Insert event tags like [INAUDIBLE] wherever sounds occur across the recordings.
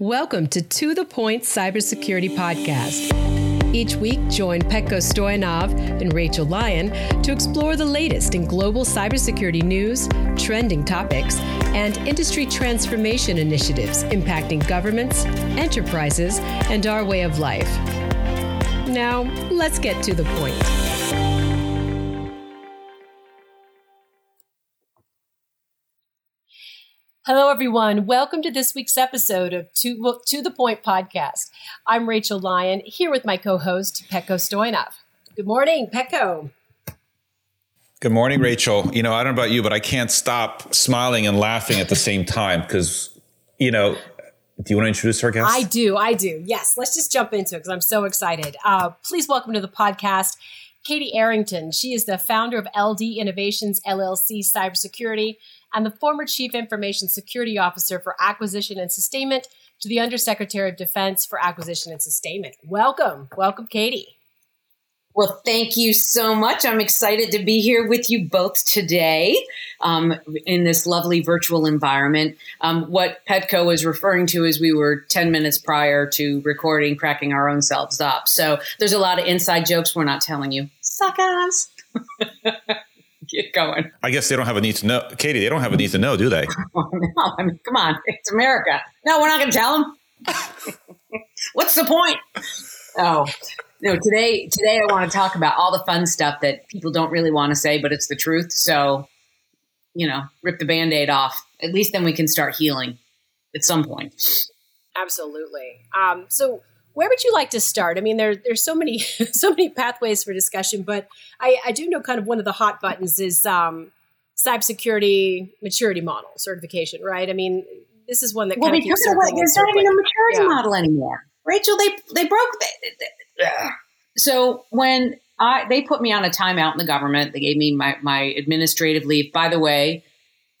Welcome to To The Point Cybersecurity Podcast. Each week, join Petko Stoyanov and Rachel Lyon to explore the latest in global cybersecurity news, trending topics, and industry transformation initiatives impacting governments, enterprises, and our way of life. Now, let's get to the point. Hello, everyone. Welcome to this week's episode of To, to the Point podcast. I'm Rachel Lyon, here with my co host, Petko Stoyanov. Good morning, Petko. Good morning, Rachel. You know, I don't know about you, but I can't stop smiling and laughing at the same time because, you know, do you want to introduce our guest? I do. I do. Yes. Let's just jump into it because I'm so excited. Uh, please welcome to the podcast Katie Arrington. She is the founder of LD Innovations LLC Cybersecurity and the former Chief Information Security Officer for Acquisition and Sustainment to the Undersecretary of Defense for Acquisition and Sustainment. Welcome. Welcome, Katie. Well, thank you so much. I'm excited to be here with you both today um, in this lovely virtual environment. Um, what Petko was referring to is we were 10 minutes prior to recording, cracking our own selves up. So there's a lot of inside jokes we're not telling you. Suckers. [LAUGHS] Get going. I guess they don't have a need to know. Katie, they don't have a need to know, do they? [LAUGHS] Oh, no, I mean, come on. It's America. No, we're not going to tell them. [LAUGHS] What's the point? Oh, no, today today I want to talk about all the fun stuff that people don't really want to say, but it's the truth. So, you know, rip the band-aid off. At least then we can start healing at some point. Absolutely. Um, so where would you like to start? I mean, there, there's so many [LAUGHS] so many pathways for discussion, but I, I do know kind of one of the hot buttons is um, cybersecurity maturity model certification, right? I mean, this is one that well, kind of keeps. There's not even a maturity yeah. model anymore, Rachel. They they broke. They, they, so when I they put me on a timeout in the government, they gave me my my administrative leave. By the way,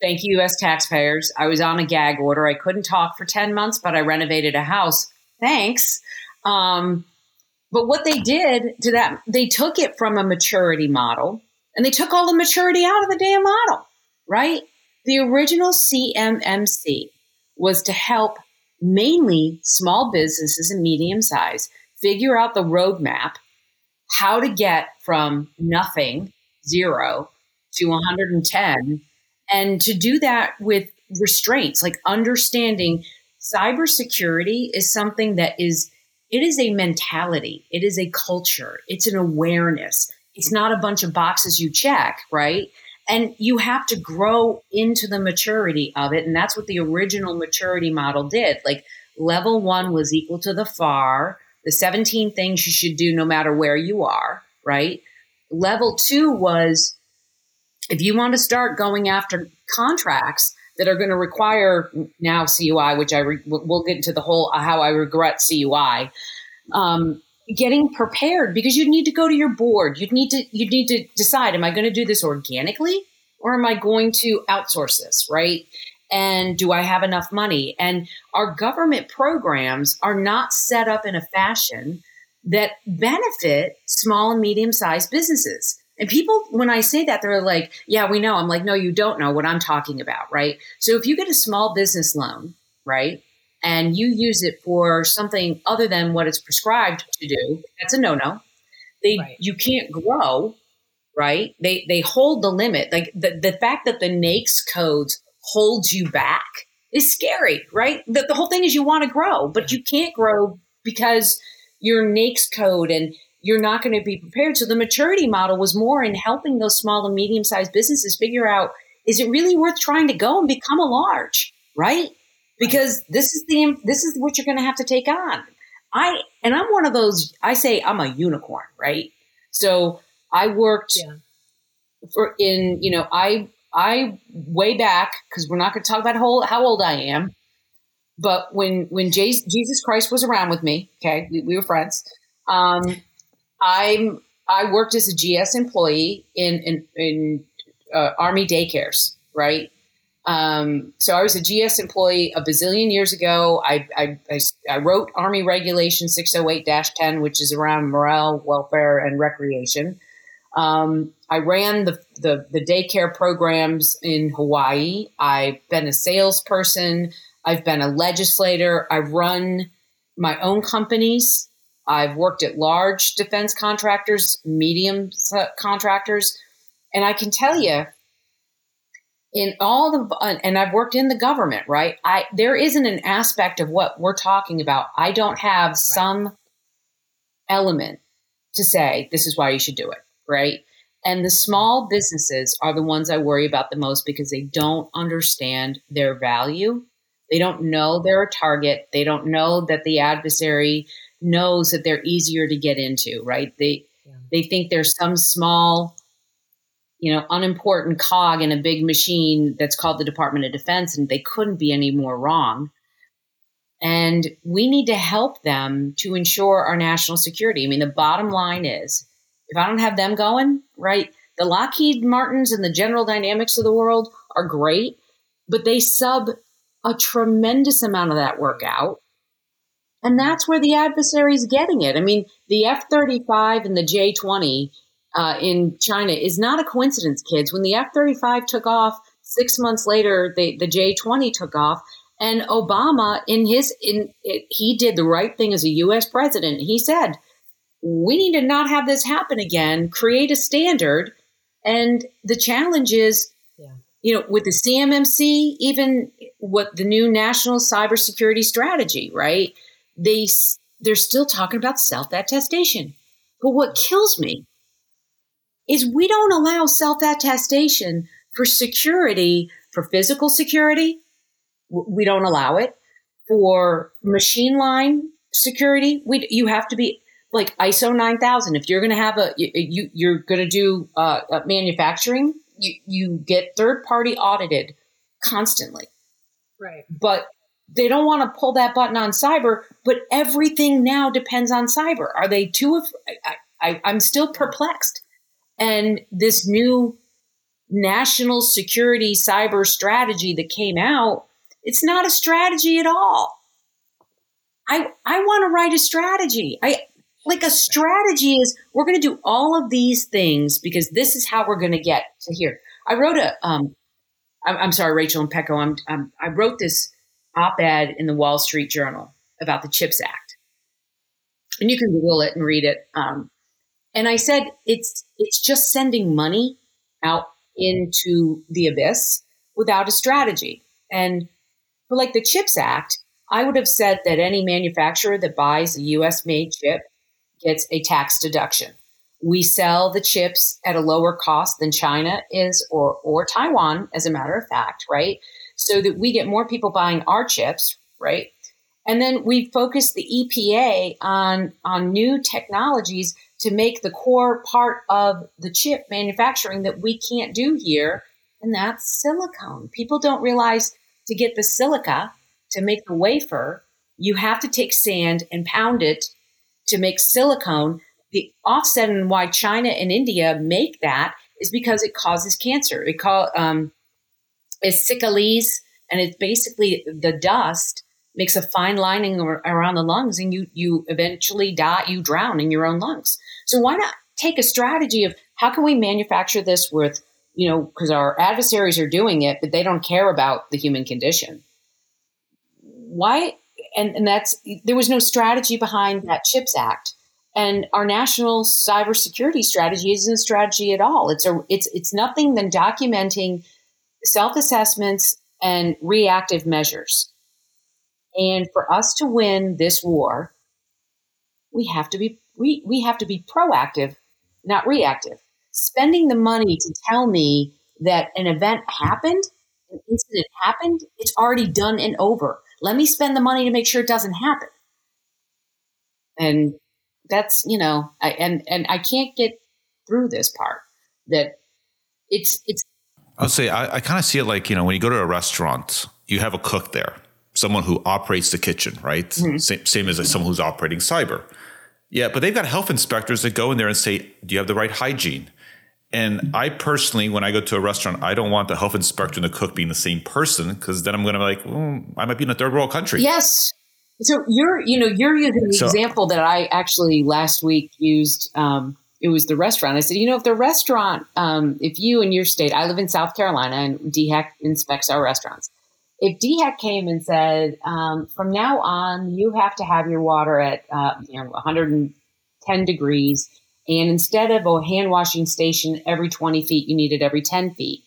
thank you, U.S. taxpayers. I was on a gag order. I couldn't talk for ten months, but I renovated a house. Thanks. Um, but what they did to that, they took it from a maturity model and they took all the maturity out of the damn model, right? The original CMMC was to help mainly small businesses and medium size figure out the roadmap, how to get from nothing, zero, to 110, and to do that with restraints, like understanding cybersecurity is something that is it is a mentality. It is a culture. It's an awareness. It's not a bunch of boxes you check, right? And you have to grow into the maturity of it. And that's what the original maturity model did. Like level one was equal to the FAR, the 17 things you should do no matter where you are, right? Level two was if you want to start going after contracts that are going to require now CUI, which I re- we'll get into the whole uh, how I regret CUI. Um, getting prepared because you need to go to your board. You'd need to you need to decide: Am I going to do this organically, or am I going to outsource this? Right? And do I have enough money? And our government programs are not set up in a fashion that benefit small and medium sized businesses. And people, when I say that, they're like, yeah, we know. I'm like, no, you don't know what I'm talking about, right? So if you get a small business loan, right, and you use it for something other than what it's prescribed to do, that's a no no. They, right. you can't grow, right? They, they hold the limit. Like the, the fact that the NAICS codes holds you back is scary, right? The, the whole thing is you want to grow, but you can't grow because your NAICS code and you're not going to be prepared. So the maturity model was more in helping those small and medium sized businesses figure out is it really worth trying to go and become a large, right? Because this is the this is what you're going to have to take on. I and I'm one of those. I say I'm a unicorn, right? So I worked yeah. for in you know I I way back because we're not going to talk about how, how old I am, but when when Jesus Christ was around with me, okay, we, we were friends. Um, I'm I worked as a GS employee in in, in uh, Army daycares, right? Um, so I was a GS employee a bazillion years ago. I, I, I, I wrote Army Regulation 608-10, which is around morale, welfare, and recreation. Um, I ran the, the, the daycare programs in Hawaii. I've been a salesperson. I've been a legislator. I've run my own companies. I've worked at large defense contractors, medium contractors. And I can tell you, in all the and I've worked in the government, right? I there isn't an aspect of what we're talking about. I don't have right. some element to say this is why you should do it, right? And the small businesses are the ones I worry about the most because they don't understand their value. They don't know they're a target. They don't know that the adversary knows that they're easier to get into, right? They yeah. they think there's some small you know, unimportant cog in a big machine that's called the Department of Defense, and they couldn't be any more wrong. And we need to help them to ensure our national security. I mean, the bottom line is if I don't have them going, right, the Lockheed Martins and the General Dynamics of the world are great, but they sub a tremendous amount of that work out. And that's where the adversary is getting it. I mean, the F 35 and the J 20 uh, in China is not a coincidence, kids. When the F 35 took off, six months later, the, the J 20 took off. And Obama, in his, in it, he did the right thing as a U.S. president. He said, "We need to not have this happen again. Create a standard." And the challenge is, yeah. you know, with the CMMC, even what the new national cybersecurity strategy, right? They they're still talking about self attestation. But what kills me is we don't allow self attestation for security, for physical security. We don't allow it for machine line security. We, you have to be like ISO 9000. If you're going to have a, you, you're going to do uh, manufacturing, you, you get third party audited constantly. Right. But they don't want to pull that button on cyber, but everything now depends on cyber. Are they too? I, I, I'm still perplexed. And this new national security cyber strategy that came out, it's not a strategy at all. I I want to write a strategy. I like a strategy is we're going to do all of these things because this is how we're going to get to here. I wrote a um I'm, I'm sorry Rachel and Petko I'm, I'm I wrote this op-ed in the Wall Street Journal about the Chips Act. And you can Google it and read it. Um, and I said, it's, it's just sending money out into the abyss without a strategy. And for like the CHIPS Act, I would have said that any manufacturer that buys a US made chip gets a tax deduction. We sell the chips at a lower cost than China is or, or Taiwan, as a matter of fact, right? So that we get more people buying our chips, right? And then we focus the EPA on, on new technologies to make the core part of the chip manufacturing that we can't do here, and that's silicone. People don't realize to get the silica to make the wafer, you have to take sand and pound it to make silicone. The offset and why China and India make that is because it causes cancer. It call um, it's sicalese, and it's basically the dust makes a fine lining around the lungs, and you you eventually die. You drown in your own lungs. So why not take a strategy of how can we manufacture this with, you know, because our adversaries are doing it, but they don't care about the human condition. Why? And, and that's there was no strategy behind that CHIPS Act. And our national cybersecurity strategy isn't a strategy at all. It's a it's it's nothing than documenting self-assessments and reactive measures. And for us to win this war, we have to be we, we have to be proactive, not reactive. Spending the money to tell me that an event happened, an incident happened, it's already done and over. Let me spend the money to make sure it doesn't happen. And that's, you know, I, and, and I can't get through this part that it's, it's, I'll say I, I kind of see it like, you know, when you go to a restaurant, you have a cook there, someone who operates the kitchen, right? Mm-hmm. Same, same as someone who's operating cyber. Yeah, but they've got health inspectors that go in there and say, "Do you have the right hygiene?" And I personally, when I go to a restaurant, I don't want the health inspector and the cook being the same person because then I'm going to be like, well, I might be in a third world country. Yes. So you're, you know, you're using the so, example that I actually last week used. Um, it was the restaurant. I said, you know, if the restaurant, um, if you in your state, I live in South Carolina and DHEC inspects our restaurants. if DHEC came and said, um, from now on, you have to have your water at uh, you know 110 degrees, and instead of a hand washing station every 20 feet, you need it every 10 feet,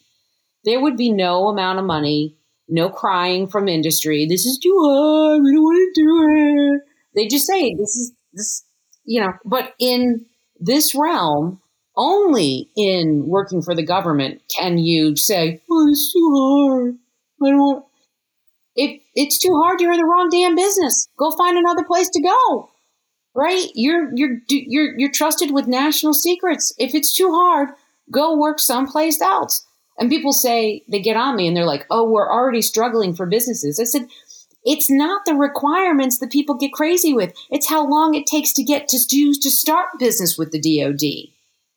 there would be no amount of money, no crying from industry. This is too hard. We don't want to do it. They just say this is this, you know. But in this realm, only in working for the government can you say, "Oh, it's too hard. I don't." if it's too hard, you're in the wrong damn business. Go find another place to go. Right? You're you're you're you're trusted with national secrets. If it's too hard, go work someplace else. And people say they get on me and they're like, "Oh, we're already struggling for businesses." I said, "It's not the requirements that people get crazy with. It's how long it takes to get to do to start business with the DoD."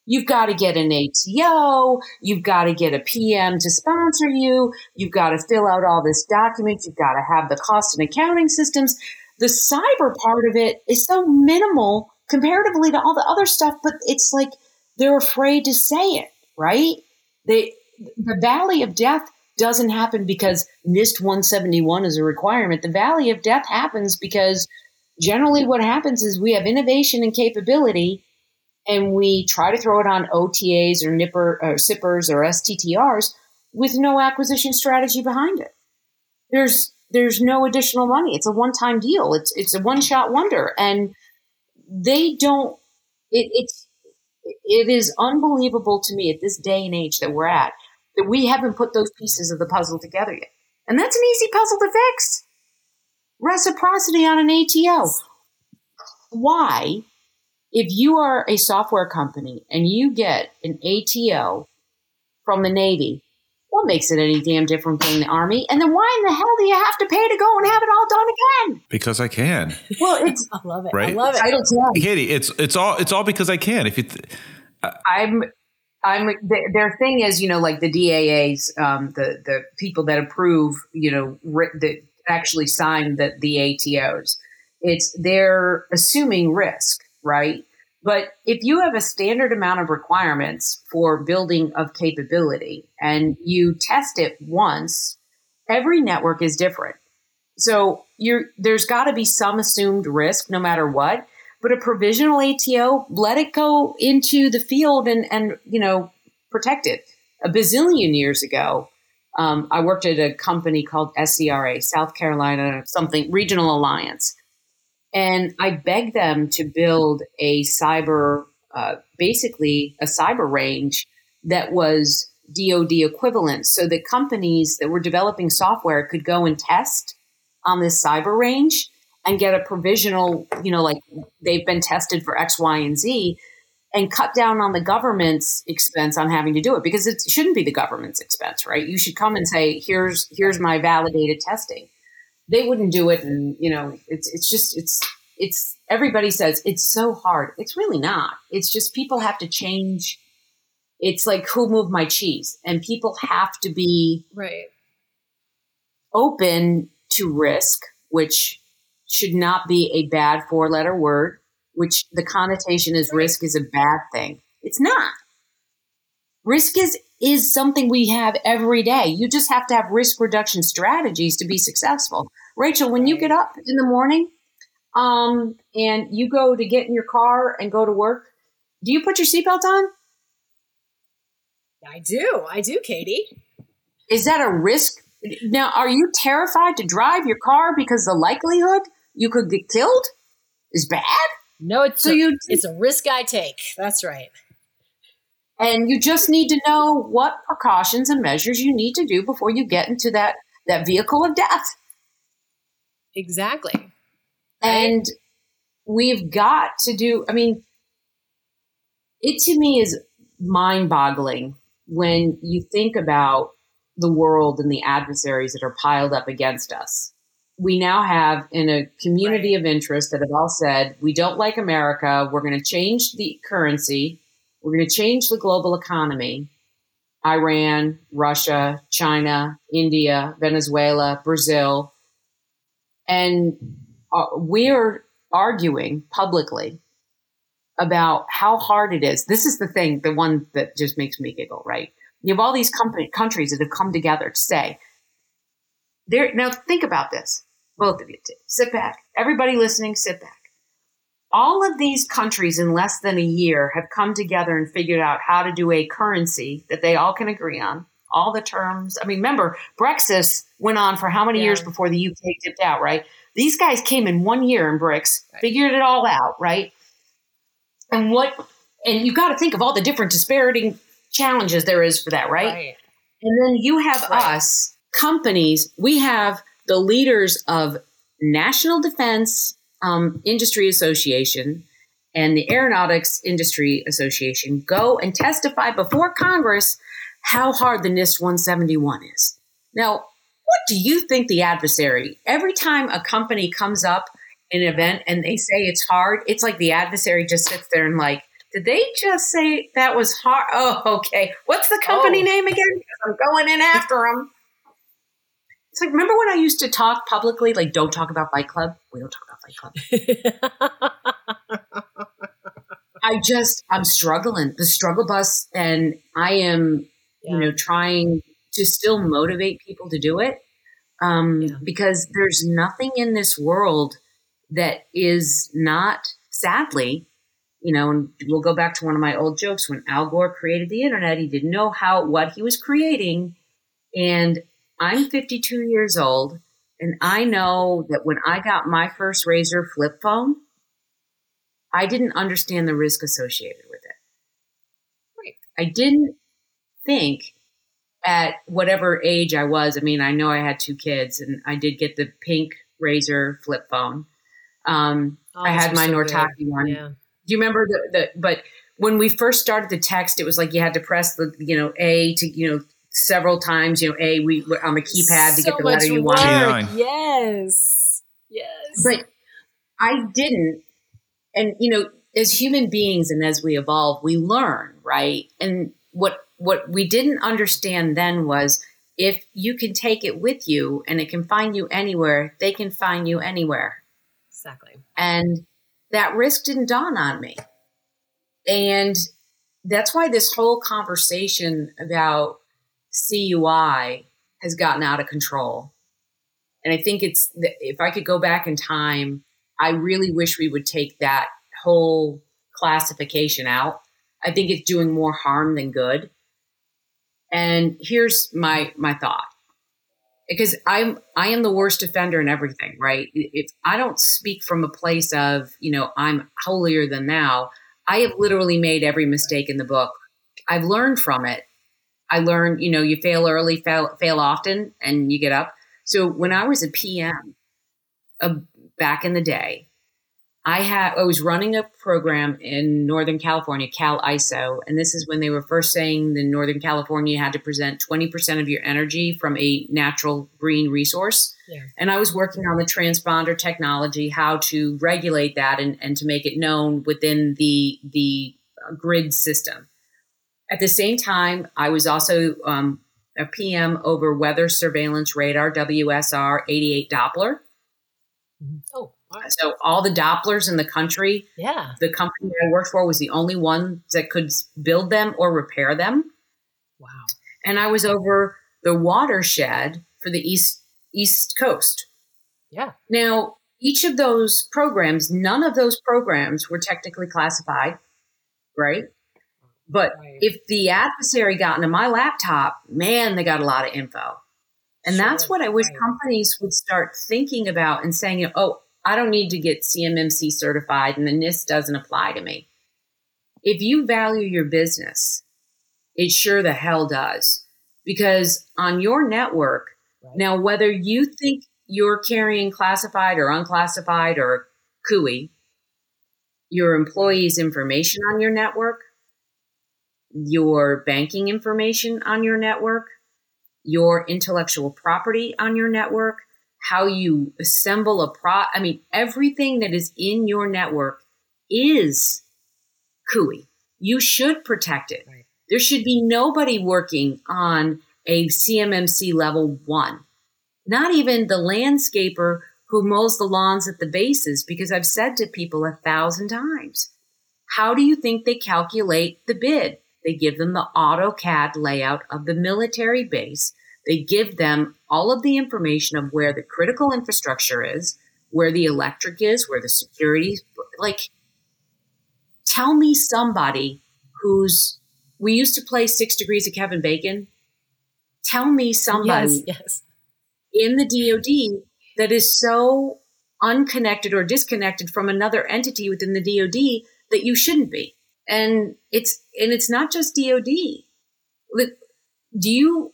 You've got to get an ATO. You've got to get a PM to sponsor you. You've got to fill out all this documents. You've got to have the cost and accounting systems. The cyber part of it is so minimal comparatively to all the other stuff, but it's like they're afraid to say it, right? They, the valley of death doesn't happen because NIST 171 is a requirement. The valley of death happens because generally what happens is we have innovation and capability and we try to throw it on OTAs or nipper or sippers or STTRs with no acquisition strategy behind it. There's there's no additional money. It's a one time deal. It's it's a one shot wonder, and they don't. It, it's it is unbelievable to me at this day and age that we're at that we haven't put those pieces of the puzzle together yet. And that's an easy puzzle to fix. Reciprocity on an ATO. Why if you are a software company and you get an ATO from the Navy, what makes it any damn different than the Army? And then why in the hell do you have to pay to go and have it all done again? Because I can. Well, it's [LAUGHS] I love it. Right? I love it. Title 10. Katie, it's it's all it's all because I can. If you th- I'm I'm th- their thing is you know like the DAAs um, the the people that approve you know ri- that actually sign the the ATOs it's they're assuming risk right but if you have a standard amount of requirements for building of capability and you test it once every network is different so there's got to be some assumed risk no matter what but a provisional ATO, let it go into the field and, and you know, protect it. A bazillion years ago, um, I worked at a company called SCRA, South Carolina something regional alliance, and I begged them to build a cyber, uh, basically a cyber range that was DoD equivalent, so that companies that were developing software could go and test on this cyber range and get a provisional, you know, like they've been tested for X, Y, and Z, and cut down on the government's expense on having to do it because it shouldn't be the government's expense, right? You should come and say, "Here's here's my validated testing." They wouldn't do it, and you know, it's it's just it's it's everybody says it's so hard. It's really not. It's just people have to change. It's like who moved my cheese, and people have to be right. open to risk, which should not be a bad four letter word, which the connotation is risk is a bad thing. It's not. Risk is, is something we have every day. You just have to have risk reduction strategies to be successful. Rachel, when you get up in the morning um, and you go to get in your car and go to work, do you put your seatbelt on? I do. I do, Katie. Is that a risk? Now, are you terrified to drive your car because the likelihood you could get killed is bad? No, it's So a, you- it's a risk I take. That's right. And you just need to know what precautions and measures you need to do before you get into that that vehicle of death. Exactly. and we've got to do i mean it to me is mind-boggling when you think about the world and the adversaries that are piled up against us. We now have in a community of interest that have all said we don't like america. We're going to change the currency we're going to change the global economy iran russia china india venezuela brazil and uh, we're arguing publicly about how hard it is. This is the thing, the one that just makes me giggle, right? You have all these company, countries that have come together to say, there now think about this. Both of you. Sit back. Everybody listening, sit back. All of these countries in less than a year have come together and figured out how to do a currency that they all can agree on. All the terms. I mean, remember, Brexit went on for how many Yeah. years before the UK dipped out, right? These guys came in one year in BRICS, Right. figured it all out, right? And what, and you've got to think of all the different disparity challenges there is for that, right? And then you have Right. us, companies, we have the leaders of National Defense um, Industry Association and the Aeronautics Industry Association go and testify before Congress how hard the NIST 171 is. Now, what do you think the adversary, every time a company comes up in an event and they say it's hard, it's like the adversary just sits there and like, did they just say that was hard? Oh, okay. What's the company Oh. name again? I'm going in after them. It's like, remember when I used to talk publicly, like, don't talk about Fight Club? We don't talk about Fight Club. [LAUGHS] I just, I'm struggling. The struggle bus, and I am, you know, trying to still motivate people to do it um, Yeah. because there's nothing in this world that is not, sadly, you know, and we'll go back to one of my old jokes. When Al Gore created the internet, he didn't know how what he was creating, and I'm 52 years old, and I know that when I got my first RAZR flip phone, I didn't understand the risk associated with it. Right. I didn't think at whatever age I was. I mean, I know I had two kids, and I did get the pink RAZR flip phone. Um, Oh, I had my so Nortaki one. Yeah. Do you remember the, the but when we first started the text, it was like you had to press the you know A to you know several times. You know A we on the keypad to get the letter you work. wanted. Yes. Yes. But I didn't. And you know, as human beings and as we evolve, we learn, right? And what what we didn't understand then was if you can take it with you and it can find you anywhere, they can find you anywhere. exactly. And that risk didn't dawn on me. And that's why this whole conversation about CUI has gotten out of control. And I think it's, if I could go back in time, I really wish we would take that whole classification out. I think it's doing more harm than good. And here's my my thought because I'm I am the worst offender in everything, right? If I don't speak from a place of, you know, I'm holier than thou, I have literally made every mistake in the book. I've learned from it. I learned, you know, you fail early, fail fail often, and you get up. So when I was a PM uh, back in the day, I had I was running a program in Northern California, Cal ISO, and this is when they were first saying the Northern California had to present 20% of your energy from a natural green resource. Yeah. And I was working on the transponder technology, how to regulate that and, and to make it known within the the uh, grid system. At the same time, I was also um, a PM over weather surveillance radar, WSR 88 Doppler. Oh, all right. So all the Dopplers in the country, yeah. the company I worked for was the only one that could build them or repair them. Wow. And I was over the watershed for the East East Coast. Yeah. Now, each of those programs, none of those programs were technically classified, right? But Right. if the adversary got into my laptop, man, they got a lot of info. And that's what I wish right. companies would start thinking about and saying, oh, I don't need to get CMMC certified and the NIST doesn't apply to me. If you value your business, it sure the hell does. Because on your network, Right. now whether you think you're carrying classified or unclassified or CUI, your employees' information on your network, your banking information on your network, your intellectual property on your network, how you assemble a pro I mean everything that is in your network is CUI. You should protect it. Right. There should be nobody working on a CMMC level 1. Not even the landscaper who mows the lawns at the bases because I've said to people a thousand times, how do you think they calculate the bid? They give them the AutoCAD layout of the military base. they give them all of the information of where the critical infrastructure is, where the electric is, where the security, like, tell me somebody who's, we used to play Six Degrees of Kevin Bacon. Tell me somebody Yes, yes. in the DoD that is so unconnected or disconnected from another entity within the DoD that you shouldn't be. And it's and it's not just DoD. Do you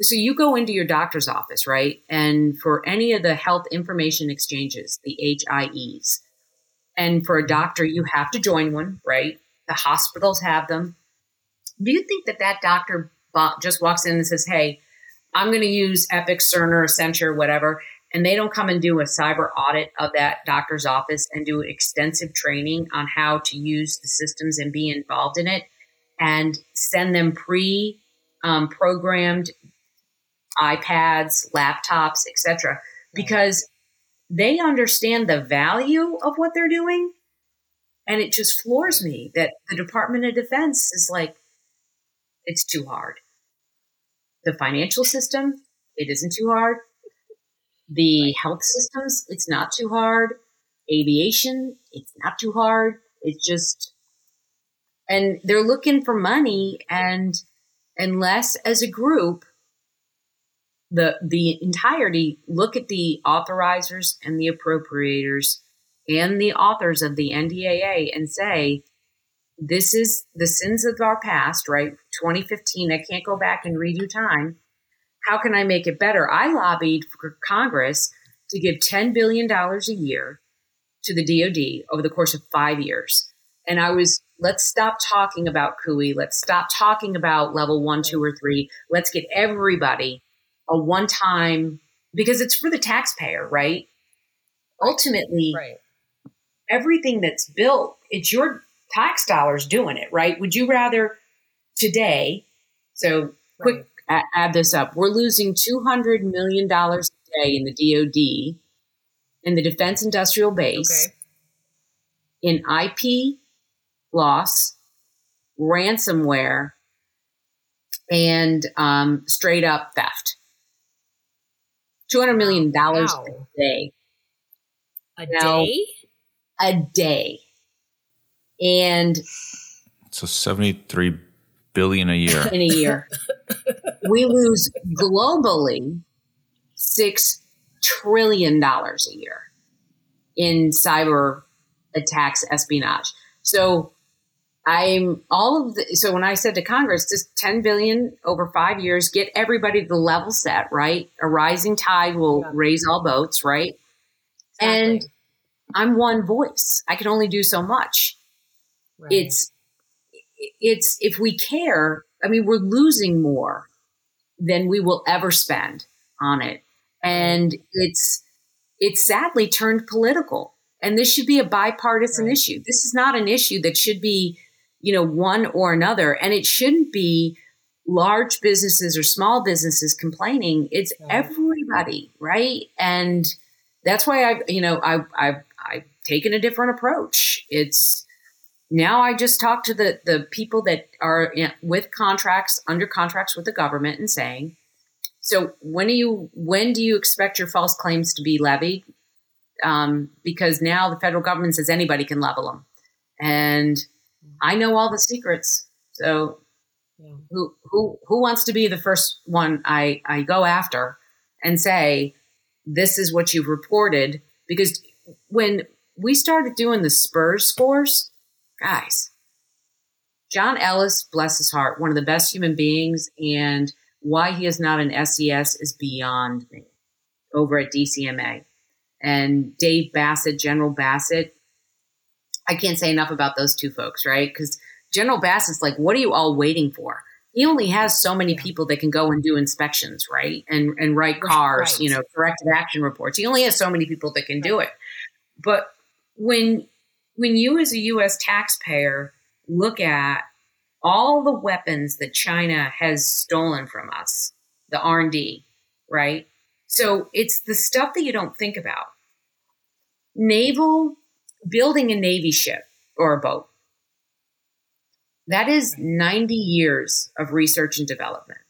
so you go into your doctor's office, right? And for any of the health information exchanges, the HIEs, and for a doctor, you have to join one, right? The hospitals have them. Do you think that that doctor just walks in and says, "Hey, I'm going to use Epic, Cerner, Accenture, whatever," and they don't come and do a cyber audit of that doctor's office and do extensive training on how to use the systems and be involved in it, and send them pre um, programmed iPads, laptops, etc. Because they understand the value of what they're doing. And it just floors me that the Department of Defense is like, it's too hard. The financial system, it isn't too hard. The health systems, it's not too hard. Aviation, it's not too hard. It's just, and they're looking for money. And unless as a group, the the entirety look at the authorizers and the appropriators and the authors of the NDAA and say this is the sins of our past right 2015 I can't go back and redo time how can I make it better I lobbied for Congress to give 10 billion dollars a year to the DoD over the course of 5 years and I was let's stop talking about CUI let's stop talking about level 1 2 or 3 let's get everybody a one time because it's for the taxpayer, right? Ultimately, Right. everything that's built, it's your tax dollars doing it, right? Would you rather today? So, quick, add this up. We're losing $200 million a day in the DoD, in the defense industrial base, Okay. in IP loss, ransomware, and um, straight up theft. $200 million Wow. a day. A Now- day? A day. And So 73 billion a year. [LAUGHS] in a year, we lose globally $6 trillion a year in cyber attacks, espionage. So I'm all of the, so when I said to Congress, just 10 billion over five years, get everybody to the level set, right? A rising tide will Yeah. raise all boats, right? And I'm one voice. I can only do so much. Right. It's it's if we care, I mean, we're losing more than we will ever spend on it. And it's it's sadly turned political. And this should be a bipartisan Right. issue. This is not an issue that should be, you know, one or another. And it shouldn't be large businesses or small businesses complaining. It's Right. everybody, right? And that's why I've, you know, I, I've, I've taken a different approach. It's now I just talk to the the people that are in, with contracts under contracts with the government and saying, so when do you when do you expect your false claims to be levied? Um, because now the federal government says anybody can level them, and I know all the secrets. So Yeah. who who who wants to be the first one I I go after and say this is what you've reported because when we started doing the SPRS scores, guys, John Ellis, bless his heart, one of the best human beings, and why he is not an SES is beyond me over at DCMA. And Dave Bassett, General Bassett, I can't say enough about those two folks, right? Because General Bassett's like, what are you all waiting for? He only has so many people that can go and do inspections, right? And and write cars, Right. you know, corrective action reports. He only has so many people that can do it. But when when you as a US taxpayer look at all the weapons that China has stolen from us, the R&D, right? So it's the stuff that you don't think about. Naval building a navy ship or a boat. That is 90 years of research and development.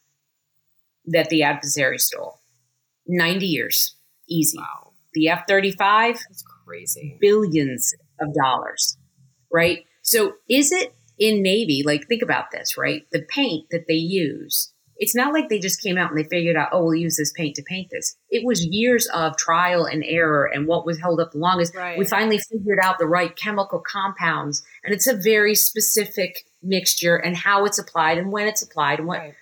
that the adversary stole. 90 years. Easy. Wow. The F 35, That's crazy. billions of dollars, right? So is it in Navy? Like, think about this, right? The paint that they use, it's not like they just came out and they figured out, oh, we'll use this paint to paint this. It was years of trial and error and what was held up the longest. Right. We finally figured out the right chemical compounds, and it's a very specific mixture and how it's applied and when it's applied and what Right.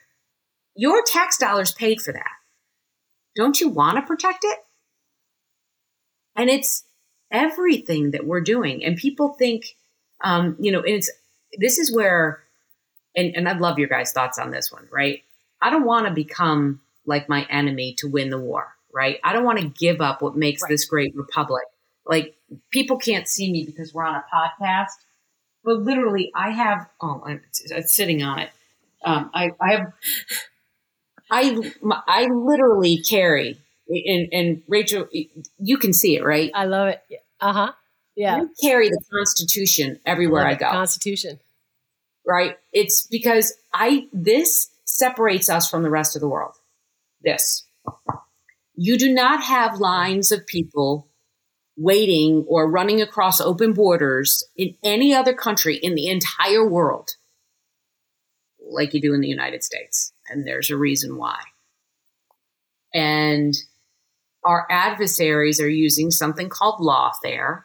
your tax dollars paid for that. Don't you want to protect it? And it's everything that we're doing. And people think, um, you know, it's this is where, and, and I'd love your guys' thoughts on this one, right? I don't want to become like my enemy to win the war, right? I don't want to give up what makes Right. this great republic. Like people can't see me because we're on a podcast, but literally, I have. Oh, I'm, it's sitting on it. Um, I, I have. I I literally carry, and, and Rachel, you can see it, right? I love it. Uh huh. Yeah. I carry the Constitution everywhere I it. go. Constitution. right? It's because I this separates us from the rest of the world. This. You do not have lines of people waiting or running across open borders in any other country in the entire world like you do in the United States. And there's a reason why. And our adversaries are using something called lawfare.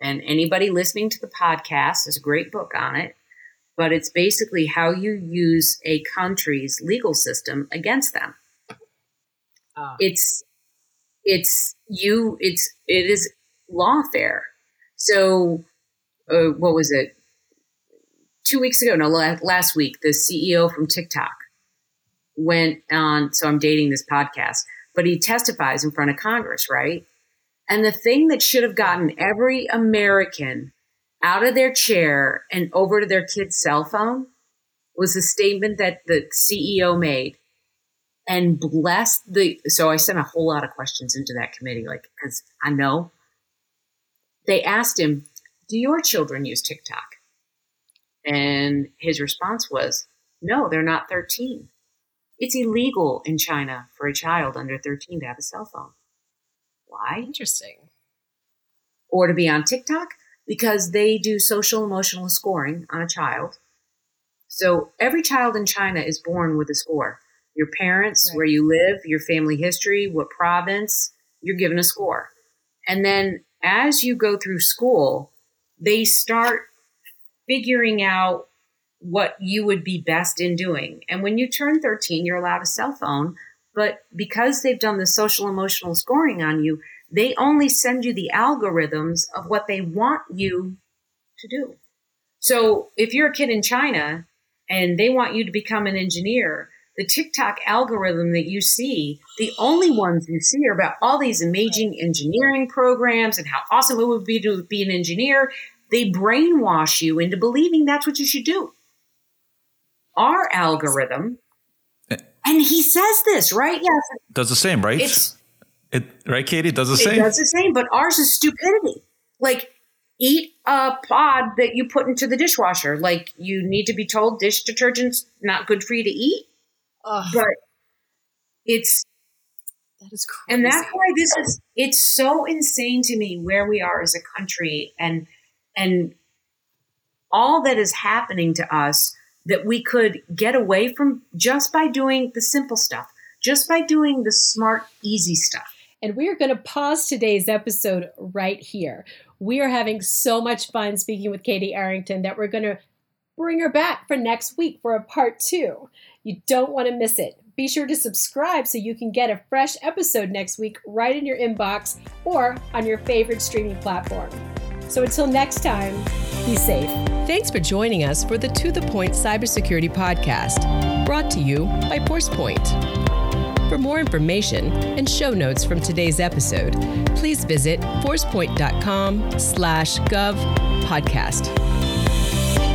And anybody listening to the podcast, there's a great book on it but it's basically how you use a country's legal system against them. Ah. It's it's you it's it is lawfare. So uh, what was it? Two weeks ago, no, last week, the CEO from TikTok went on. So I'm dating this podcast, but he testifies in front of Congress, right? And the thing that should have gotten every American out of their chair and over to their kid's cell phone was the statement that the CEO made and blessed the. So I sent a whole lot of questions into that committee, like, because I know. They asked him, Do your children use TikTok? And his response was, No, they're not 13. It's illegal in China for a child under 13 to have a cell phone. Why? Interesting. or to be on TikTok because they do social emotional scoring on a child. So every child in China is born with a score. Your parents, Right. where you live, your family history, what province, you're given a score. And then as you go through school, they start figuring out what you would be best in doing. And when you turn 13, you're allowed a cell phone. But because they've done the social emotional scoring on you, they only send you the algorithms of what they want you to do. So if you're a kid in China and they want you to become an engineer, the TikTok algorithm that you see, the only ones you see are about all these amazing engineering programs and how awesome it would be to be an engineer. They brainwash you into believing that's what you should do. Our algorithm, eh. and he says this, right? Yes, Does the same, right? it's it right, Katie? Does the it same? does the same, but ours is stupidity. Like, eat a pod that you put into the dishwasher. Like, you need to be told dish detergent's not good for you to eat, Oh, but it's that is crazy. and that's why this is it's so insane to me where we are as a country and and all that is happening to us that we could get away from just by doing the simple stuff just by doing the smart easy stuff And we are going to pause today's episode right here. We are having so much fun speaking with Katie Arrington that we're going to bring her back for next week for a part two. You don't want to miss it. Be sure to subscribe so you can get a fresh episode next week right in your inbox or on your favorite streaming platform. So until next time, be safe. Thanks for joining us for the To The Point Cybersecurity Podcast, brought to you by ForcePoint. For more information and show notes from today's episode, please visit forcepoint.com slash gov podcast.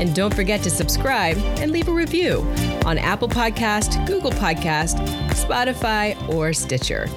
And don't forget to subscribe and leave a review on Apple Podcast, Google Podcast, Spotify, or Stitcher.